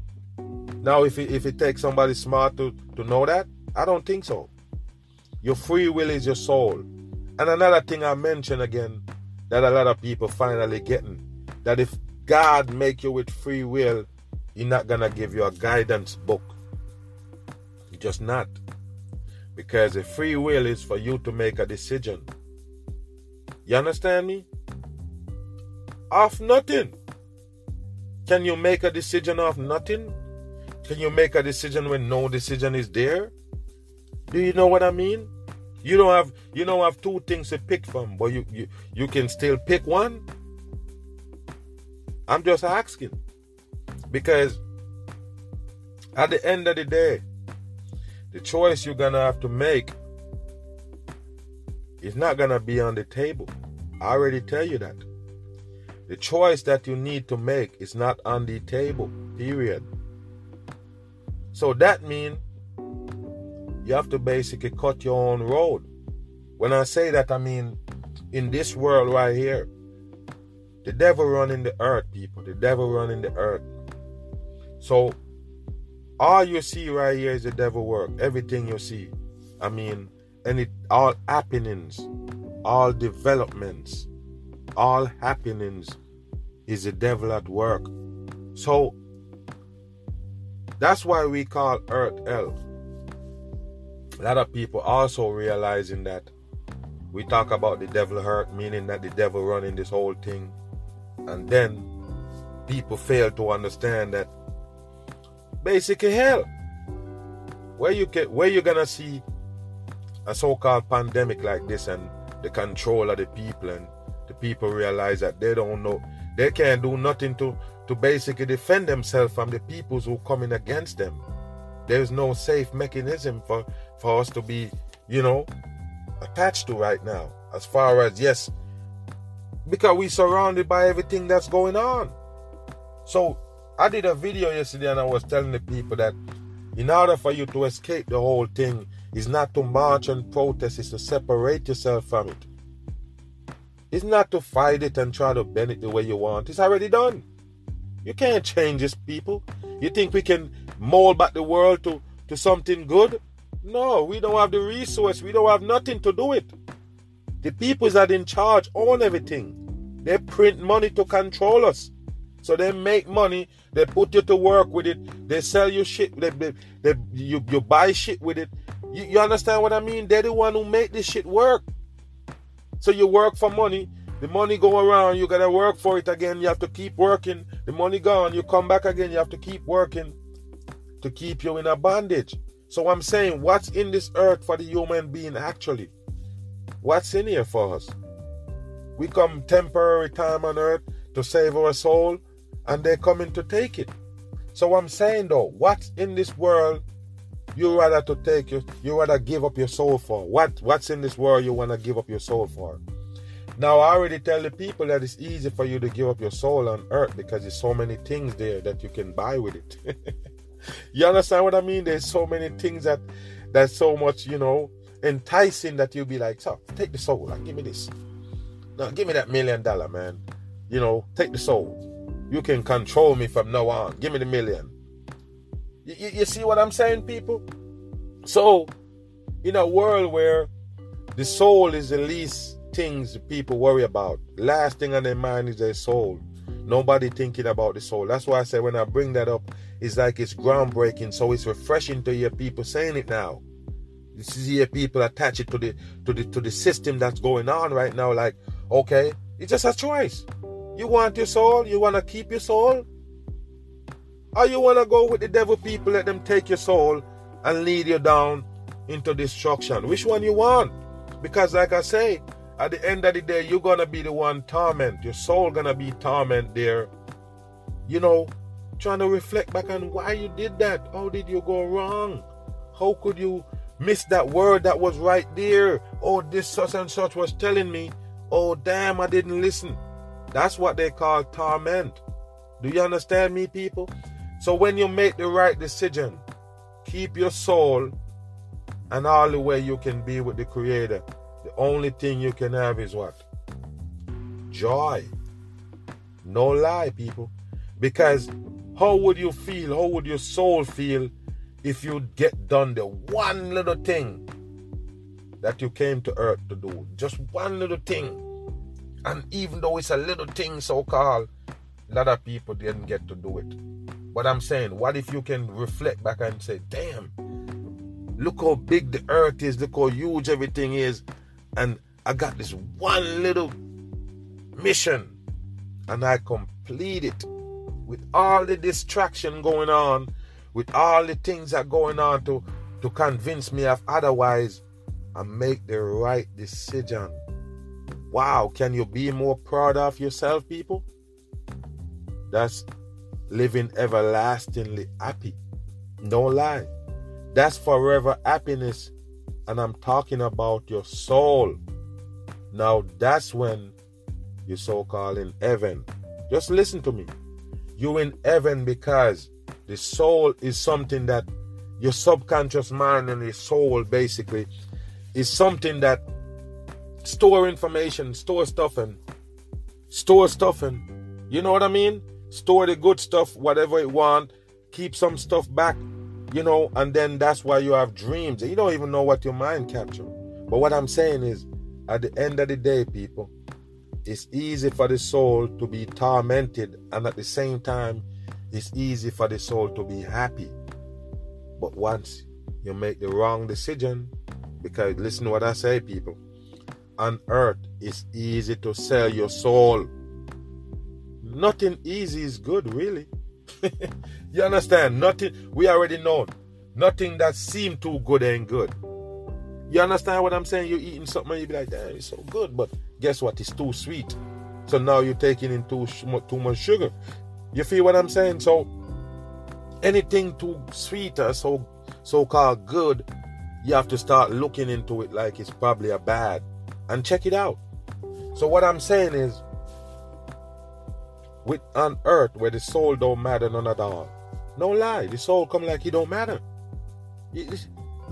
Now, if it, if it takes somebody smart to, to know that, I don't think so. Your free will is your soul. And another thing I mentioned again that a lot of people finally getting that if God make you with free will, He's not gonna give you a guidance book. Just not. Because the free will is for you to make a decision. You understand me? Off nothing. Can you make a decision off nothing? Can you make a decision when no decision is there? Do you know what I mean? You don't have you don't have two things to pick from, but you you, you can still pick one. I'm just asking. Because at the end of the day, the choice you're gonna have to make is not gonna be on the table. I already tell you that. The choice that you need to make is not on the table. Period. So that means you have to basically cut your own road. When I say that, I mean in this world right here, the devil running the earth, people. The devil running the earth. So all you see right here is the devil work. Everything you see. I mean, and it all happenings, all developments, all happenings is the devil at work. So that's why we call earth hell. A lot of people also realizing that we talk about the devil hurt, meaning that the devil running this whole thing. And then people fail to understand that basically hell. Where you can where you're gonna see a so-called pandemic like this and the control of the people and the people realize that they don't know they can't do nothing to to basically defend themselves from the peoples who coming against them. There's no safe mechanism for, for us to be, you know, attached to right now. As far as yes, because we are surrounded by everything that's going on. So I did a video yesterday and I was telling the people that in order for you to escape the whole thing is not to march and protest, is to separate yourself from it. It's not to fight it and try to bend it the way you want. It's already done. You can't change this people. You think we can mold back the world to, to something good? No, we don't have the resource. We don't have nothing to do it. The peoples that in charge own everything. They print money to control us. So they make money, they put you to work with it, they sell you shit, they, they, they you, you buy shit with it. You, you understand what I mean? They're the one who make this shit work. So you work for money, the money go around, you gotta work for it again. You have to keep working. The money gone, you come back again. You have to keep working to keep you in a bondage. So I'm saying, what's in this earth for the human being actually? What's in here for us? We come temporary time on earth to save our soul, and they're coming to take it. So I'm saying though, what's in this world you rather to take you you rather give up your soul for? What what's in this world you want to give up your soul for? Now, I already tell the people that it's easy for you to give up your soul on earth because there's so many things there that you can buy with it. [LAUGHS] you understand what I mean? There's so many things that that's so much, you know, enticing that you'll be like, so take the soul, like give me this. Now give me that million dollar, man. You know, take the soul. You can control me from now on. Give me the million. You, you, you see what I'm saying, people? So, in a world where the soul is the least things people worry about, last thing on their mind is their soul. Nobody thinking about the soul. That's why I say when I bring that up, it's like it's groundbreaking. So it's refreshing to hear people saying it now. This is hear people attach it to the to the to the system that's going on right now. Like, okay, it's just a choice. You want your soul? You want to keep your soul? Or you want to go with the devil people, let them take your soul and lead you down into destruction? Which one you want? Because, like I say, at the end of the day, you're going to be the one torment. Your soul going to be torment there. You know, trying to reflect back on why you did that. How did you go wrong? How could you miss that word that was right there? Oh, this such and such was telling me. Oh, damn, I didn't listen. That's what they call torment. Do you understand me, people? So when you make the right decision, keep your soul and all the way you can be with the Creator. The only thing you can have is what? Joy. No lie, people. Because how would you feel? How would your soul feel if you get done the one little thing that you came to earth to do? Just one little thing and even though it's a little thing, so called, a lot of people didn't get to do it. But I'm saying, what if you can reflect back and say, damn, look how big the earth is, look how huge everything is, and I got this one little mission and I complete it with all the distraction going on, with all the things that going on to, to convince me of otherwise, I make the right decision. Wow, can you be more proud of yourself, people? That's living everlastingly happy. Don't lie. That's forever happiness. And I'm talking about your soul. Now, that's when you're so called in heaven. Just listen to me. You're in heaven because the soul is something that your subconscious mind and your soul basically is something that store information, store stuff and store stuff and you know what I mean? Store the good stuff, whatever it want, keep some stuff back, you know, and then that's why you have dreams. You don't even know what your mind capture. But what I'm saying is, at the end of the day, people, it's easy for the soul to be tormented, and at the same time, it's easy for the soul to be happy. But once you make the wrong decision, because listen to what I say, people on earth it's easy to sell your soul. Nothing easy is good, really. [LAUGHS] you understand? Nothing, we already know. Nothing that seem too good ain't good. You understand what I'm saying? You're eating something and you be like, damn, it's so good. But guess what? It's too sweet. So now you're taking in too, too much sugar. You feel what I'm saying? So anything too sweet or so so called good, you have to start looking into it like it's probably a bad and check it out. So what I'm saying is, with on earth where the soul don't matter none at all. No lie, the soul come like it don't matter. You,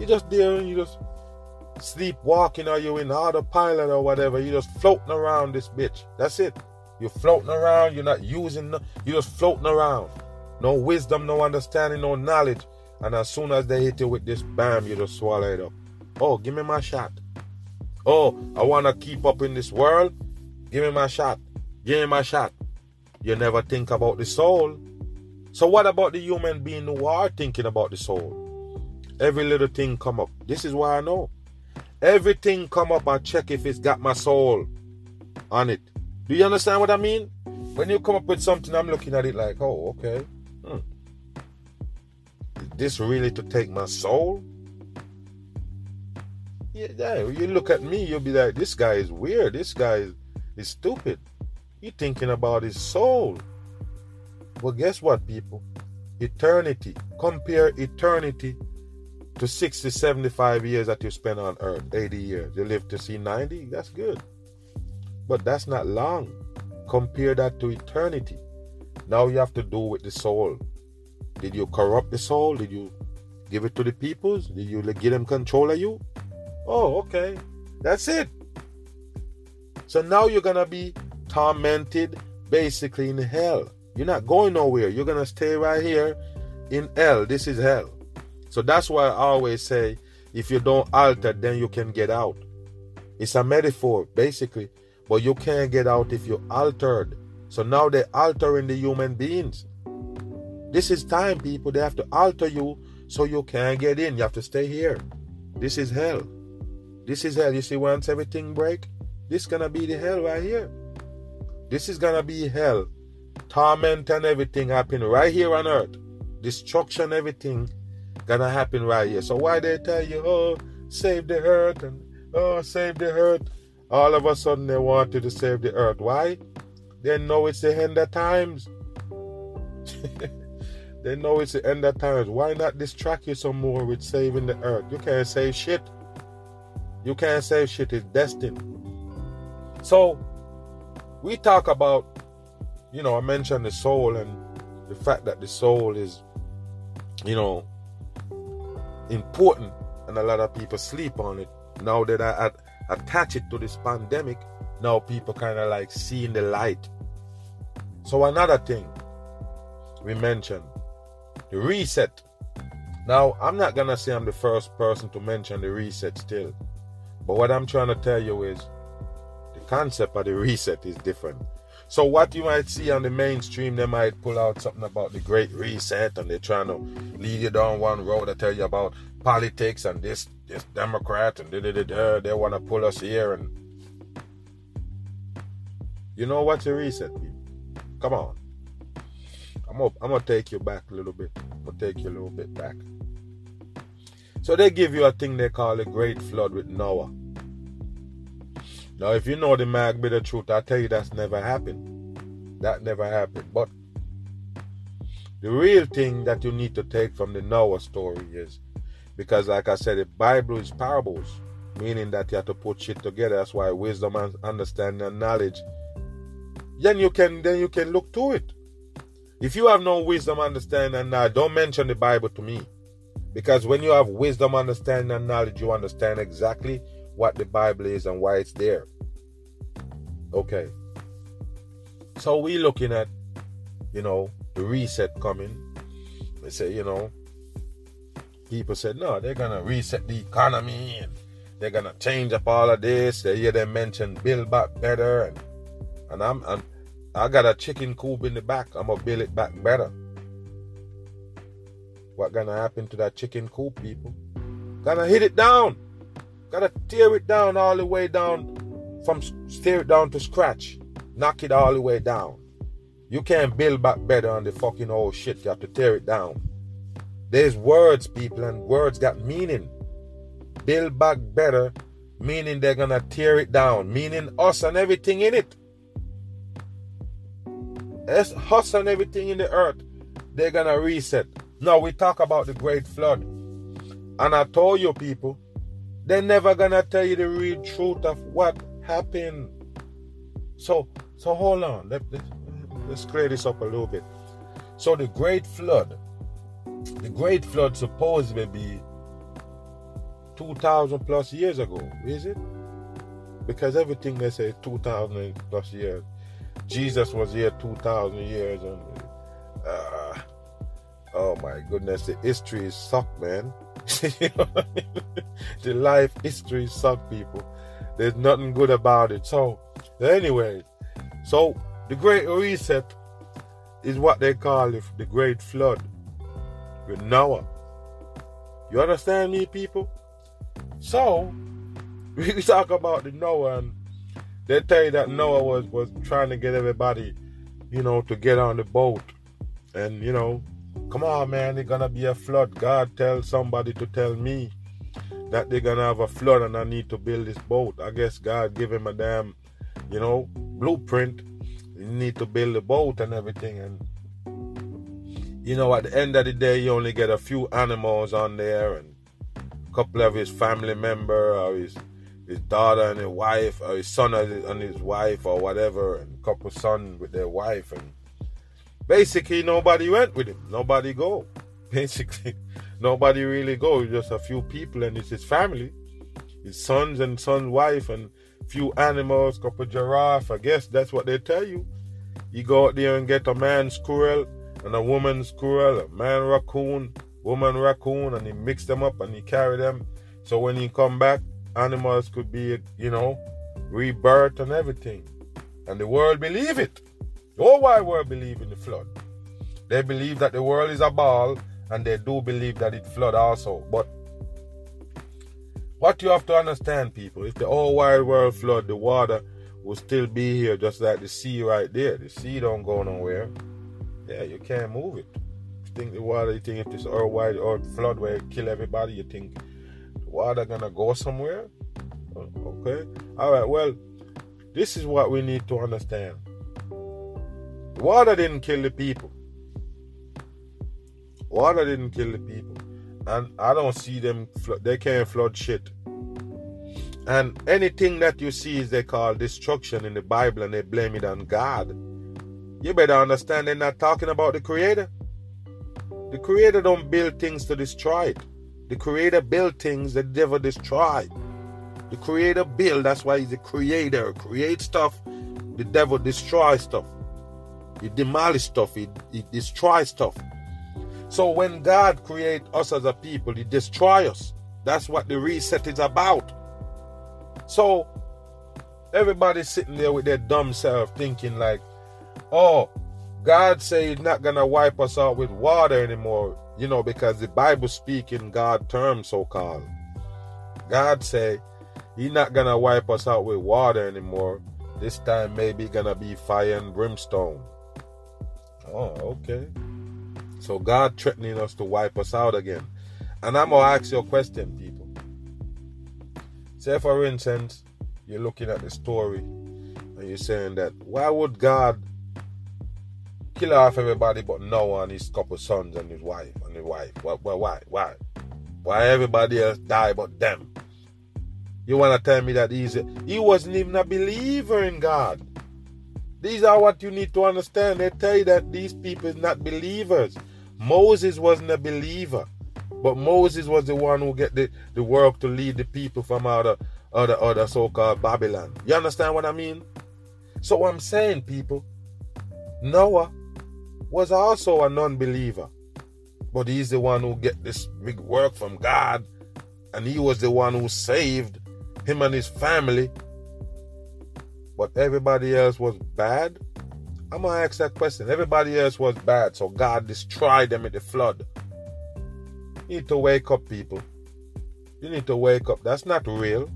just there and you just sleepwalking or you in autopilot or whatever. You just floating around this bitch. That's it. You're floating around. You're not using. You're just floating around. No wisdom, no understanding, no knowledge. And as soon as they hit you with this bam, you just swallow it up. Oh, give me my shot. Oh, I want to keep up in this world. Give me my shot. Give me my shot. You never think about the soul. So what about the human being who are thinking about the soul? Every little thing come up. This is why I know. Everything come up I check if it's got my soul on it. Do you understand what I mean? When you come up with something, I'm looking at it like, oh, okay. Hmm. Is this really to take my soul? Yeah, you look at me, you'll be like, this guy is weird. This guy is, is stupid. He thinking about his soul. Well, guess what, people? Eternity. Compare eternity to 60, 75 years that you spend on earth, 80 years. You live to see 90, that's good. But that's not long. Compare that to eternity. Now you have to do with the soul. Did you corrupt the soul? Did you give it to the peoples? Did you give them control of you? Oh, okay. That's it. So now you're going to be tormented basically in hell. You're not going nowhere. You're going to stay right here in hell. This is hell. So that's why I always say if you don't alter, then you can get out. It's a metaphor, basically. But you can't get out if you're altered. So now they're altering the human beings. This is time, people. They have to alter you so you can't get in. You have to stay here. This is hell. This is hell. You see, once everything break, this gonna be the hell right here. This is gonna be hell. Torment and everything happen right here on earth. Destruction, everything gonna happen right here. So why they tell you, oh, save the earth and oh, save the earth? All of a sudden they wanted to save the earth. Why? They know it's the end of times. [LAUGHS] they know it's the end of times. Why not distract you some more with saving the earth? You can't save shit. You can't say shit. is destined. So we talk about, you know, I mentioned the soul and the fact that the soul is, you know, important and a lot of people sleep on it. Now that I attach it to this pandemic, now people kind of like seeing the light. So another thing we mentioned, the reset. Now I'm not gonna say I'm the first person to mention the reset still, but what I'm trying to tell you is the concept of the reset is different. So what you might see on the mainstream, they might pull out something about the Great Reset, and they're trying to lead you down one road to tell you about politics and this this Democrat and da da da. They want to pull us here and you know what's a reset, people? Come on. I'm gonna, I'm take you back a little bit. I'm gonna take you a little bit back. So they give you a thing they call a great flood with Noah. Now, if you know the mag Bitter Truth, I tell you that's never happened. That never happened. But the real thing that you need to take from the Noah story is because, like I said, the Bible is parables, meaning that you have to put shit together. That's why wisdom and understanding and knowledge then you can then you can look to it. If you have no wisdom, understanding, and don't mention the Bible to me. Because when you have wisdom, understanding, and knowledge, you understand exactly what the Bible is and why it's there. Okay. So we looking at, you know, the reset coming. They say, you know, people said, no, they're gonna reset the economy and they're gonna change up all of this. They hear them mention build back better and and I'm, I'm I got a chicken coop in the back. I'm gonna build it back better. What gonna happen to that chicken coop, people? Gonna hit it down. Gotta tear it down all the way down from tear it down to scratch. Knock it all the way down. You can't build back better on the fucking old shit. You have to tear it down. There's words, people, and words got meaning. Build back better, meaning they're gonna tear it down, meaning us and everything in it. Us and everything in the earth. They're gonna reset. Now we talk about the great flood. And I told you people, they're never gonna tell you the real truth of what happened. So so hold on. Let, let, let's clear this up a little bit. So the great flood, the great flood supposed to be 2000 plus years ago, is it? Because everything they say 2000 plus years. Jesus was here 2,000 years. And, uh, oh my goodness, the history suck, man. [LAUGHS] [LAUGHS] the life history suck, people. There's nothing good about it. So, anyway, so the Great Reset is what they call it, the Great Flood with Noah. You understand me, people? So, [LAUGHS] we talk about the Noah and they tell you that Noah was was trying to get everybody, you know, to get on the boat, and you know, come on, man, there's gonna be a flood. God tell somebody to tell me that they're gonna have a flood, and I need to build this boat. I guess God give him a damn, you know, blueprint. You need to build a boat and everything, and you know, at the end of the day, you only get a few animals on there and a couple of his family member or his his daughter and his wife, or his son and his wife, or whatever, and a couple son with their wife, and basically nobody went with him. Nobody go. [LAUGHS] Basically, nobody really go. Just a few people, and it's his family, his sons and son's wife, and few animals, couple giraffe. I guess that's what they tell you. You go out there and get a man squirrel and a woman squirrel, a man raccoon, woman raccoon, and he mix them up and he carry them. So when he come back, animals could be, you know, rebirth and everything. And the world believe it. Whole wide world believe in the flood. They believe that the world is a ball, and they do believe that it flood also. But what you have to understand, people, if the whole wide world flood, the water will still be here, just like the sea right there. The sea don't go nowhere. Yeah, you can't move it. You think the water, you think if this whole wide or flood where kill everybody, you think the water gonna go somewhere? Okay. All right. Well, this is what we need to understand. Water didn't kill the people. Water didn't kill the people. And I don't see them, they can't flood shit. And anything that you see is they call destruction in the Bible and they blame it on God. You better understand they're not talking about the Creator. The Creator don't build things to destroy it. The Creator build things the devil destroy. The Creator build, that's why he's the Creator. Create stuff, the devil destroy stuff. He demolish stuff, It, he destroy stuff. So when God create us as a people, He destroys us. That's what the reset is about. So everybody's sitting there with their dumb self thinking like, oh, God say He's not gonna wipe us out with water anymore, you know, because the Bible speak in God terms, so called. God say He's not gonna wipe us out with water anymore. This time maybe gonna be fire and brimstone. Oh, okay. So God threatening us to wipe us out again. And I'm gonna ask you a question, people. Say for instance, you're looking at the story and you're saying that why would God kill off everybody but Noah and his couple sons and his wife and his wife? Why why why? Why everybody else die but them? You wanna tell me that he's a, he wasn't even a believer in God. These are what you need to understand. They tell you that these people is not believers. Moses wasn't a believer, but Moses was the one who get the, the work to lead the people from out of other other so-called Babylon. You understand what I mean? So I'm saying, people, Noah was also a non-believer, but he's the one who get this big work from God, and he was the one who saved him and his family but everybody else was bad? I'm gonna ask that question. Everybody else was bad, so God destroyed them in the flood. You need to wake up, people. You need to wake up. That's not real.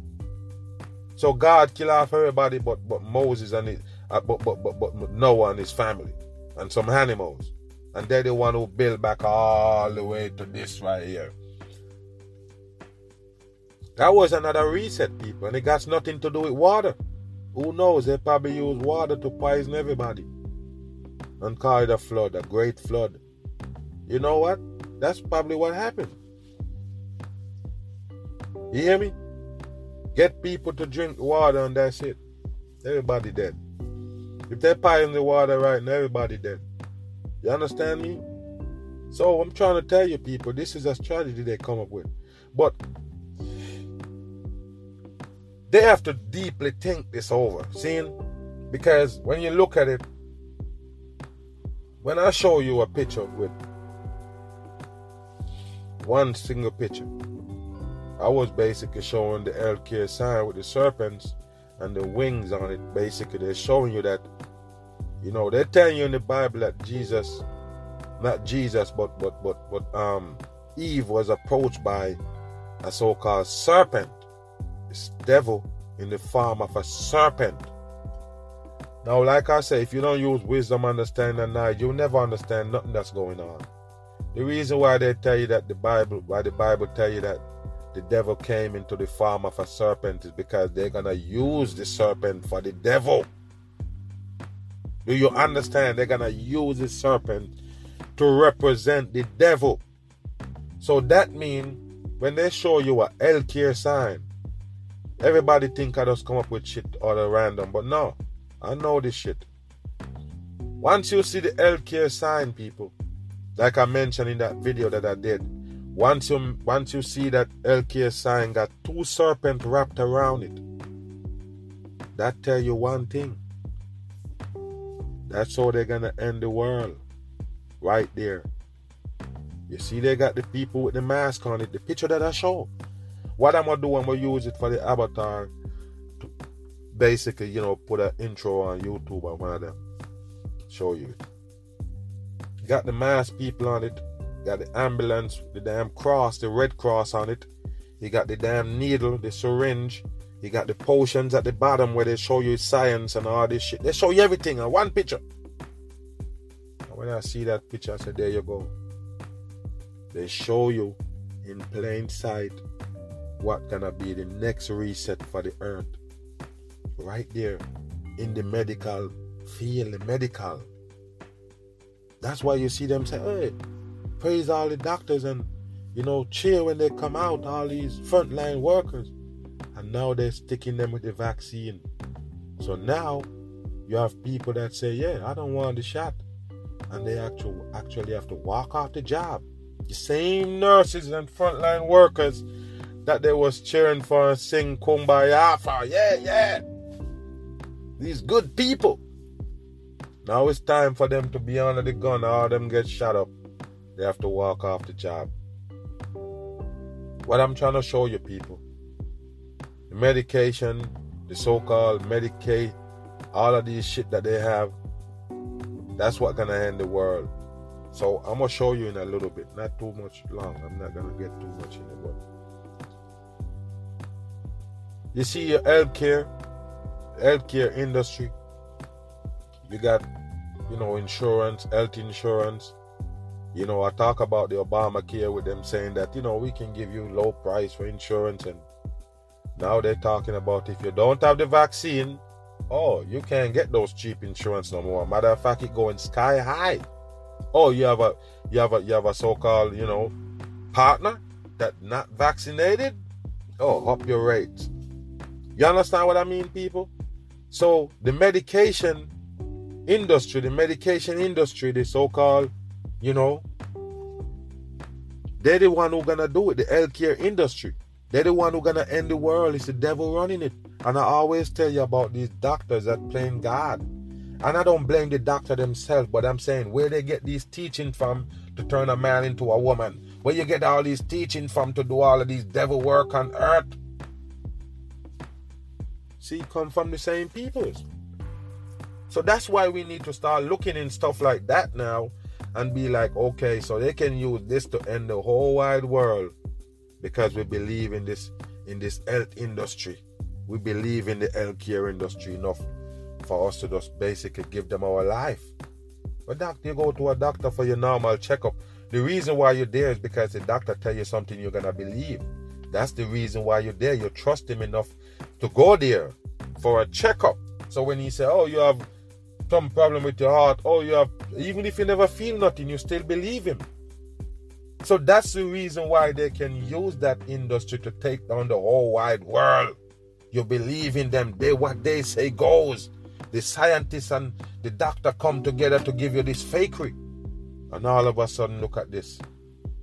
So God killed off everybody but but Moses and his, uh, but, but but but Noah and his family and some animals, and they're the one who built back all the way to this right here. That was another reset, people, and it got nothing to do with water. Who knows? They probably use water to poison everybody and call it a flood, a great flood. You know what? That's probably what happened. You hear me? Get people to drink water and that's it. Everybody dead. If they poison the water right now, everybody dead. You understand me? So I'm trying to tell you people, this is a strategy they come up with. But they have to deeply think this over. Seeing? Because when you look at it, when I show you a picture with one single picture, I was basically showing the healthcare sign with the serpents and the wings on it. Basically, they're showing you that, you know, they're telling you in the Bible that Jesus, not Jesus, but but but but um, Eve was approached by a so-called serpent devil in the form of a serpent. Now, like I say, if you don't use wisdom, understanding, and knowledge, you'll never understand nothing that's going on. The reason why they tell you that the Bible, why the Bible tell you that the devil came into the form of a serpent is because they're gonna use the serpent for the devil. Do you understand? They're gonna use the serpent to represent the devil. So that means when they show you a healthcare sign, Everybody think I just come up with shit all the random, but no, I know this shit. Once you see the healthcare sign, people, like I mentioned in that video that I did, once you once you see that healthcare sign got two serpents wrapped around it, that tell you one thing. That's how they're gonna end the world. Right there. You see they got the people with the mask on it, the picture that I show. What I'm gonna do, I'm gonna use it for the avatar to basically, you know, put an intro on YouTube or one of them. Show you Got the mask people on it, got the ambulance, the damn cross, the red cross on it. You got the damn needle, the syringe. You got the potions at the bottom where they show you science and all this shit. They show you everything on one picture. And when I see that picture, I said, there you go. They show you in plain sight what gonna be the next reset for the earth. Right there in the medical field, the medical. That's why you see them say, hey, praise all the doctors and you know, cheer when they come out, all these frontline workers. And now they're sticking them with the vaccine. So now you have people that say, Yeah, I don't want the shot. And they actually actually have to walk off the job. The same nurses and frontline workers that they was cheering for and sing Kumbaya for. Yeah, yeah. These good people. Now it's time for them to be under the gun All them get shot up. They have to walk off the job. What I'm trying to show you people. The medication, the so-called Medicaid, all of these shit that they have, that's what gonna end the world. So I'm gonna show you in a little bit, not too much long. I'm not gonna get too much in it, but you see your healthcare, healthcare industry. You got, you know, insurance, health insurance. You know, I talk about the Obamacare with them saying that, you know, we can give you low price for insurance and now they're talking about if you don't have the vaccine, oh, you can't get those cheap insurance no more. Matter of fact, it going sky high. Oh, you have a you have a you have a so-called, you know, partner that not vaccinated. Oh, up your rates. You understand what I mean, people? So the medication industry, the medication industry, the so-called, you know, they're the one who gonna do it. The healthcare industry, they're the one who gonna end the world. It's the devil running it. And I always tell you about these doctors that playing God. And I don't blame the doctor themselves, but I'm saying where they get these teaching from to turn a man into a woman. Where you get all these teaching from to do all of these devil work on earth. See, come from the same peoples. So that's why we need to start looking in stuff like that now and be like, okay, so they can use this to end the whole wide world because we believe in this in this health industry. We believe in the healthcare industry enough for us to just basically give them our life. But doctor, you go to a doctor for your normal checkup. The reason why you're there is because the doctor tell you something you're gonna believe. That's the reason why you're there. You trust him enough to go there for a checkup. So when he say, "Oh, you have some problem with your heart," "Oh, you have," even if you never feel nothing, you still believe him. So that's the reason why they can use that industry to take down the whole wide world. You believe in them. They what they say goes. The scientists and the doctor come together to give you this fakery. And all of a sudden, look at this.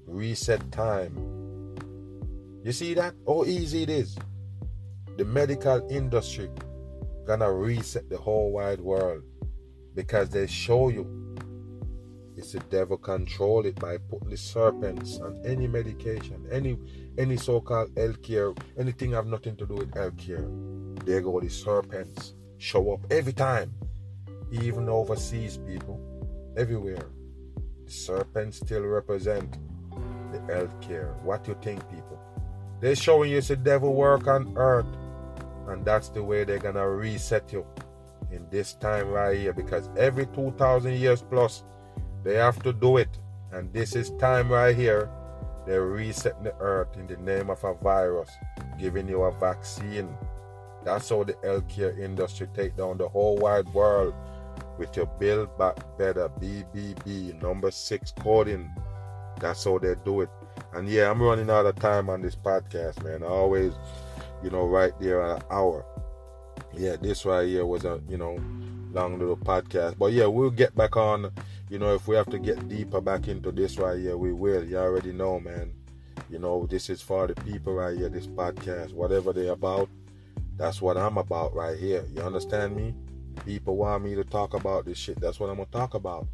Reset time. You see that? How easy it is. The medical industry gonna reset the whole wide world because they show you it's the devil control it by putting the serpents on any medication, any any so-called healthcare, anything have nothing to do with health healthcare. There go the serpents show up every time, even overseas people, everywhere. The serpents still represent the healthcare. What you think, people? They're showing you it's the devil work on earth, and that's the way they're gonna reset you in this time right here. Because every two thousand years plus they have to do it. And this is time right here. They're resetting the earth in the name of a virus, giving you a vaccine. That's how the healthcare industry take down the whole wide world with your Build Back Better BBB number six coding. That's how they do it. And yeah, I'm running out of time on this podcast, man. I always you know, right there an hour. Yeah, this right here was a, you know, long little podcast. But yeah, we'll get back on. You know, if we have to get deeper back into this right here, we will. You already know, man. You know, this is for the people right here, this podcast. Whatever they're about, that's what I'm about right here. You understand me? People want me to talk about this shit. That's what I'm gonna talk about.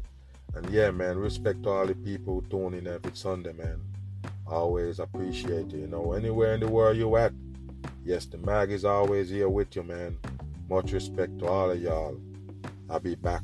And yeah, man, respect to all the people who tune in every Sunday, man. Always appreciate you. You know, anywhere in the world you at. Yes, the mag is always here with you, man. Much respect to all of y'all. I'll be back.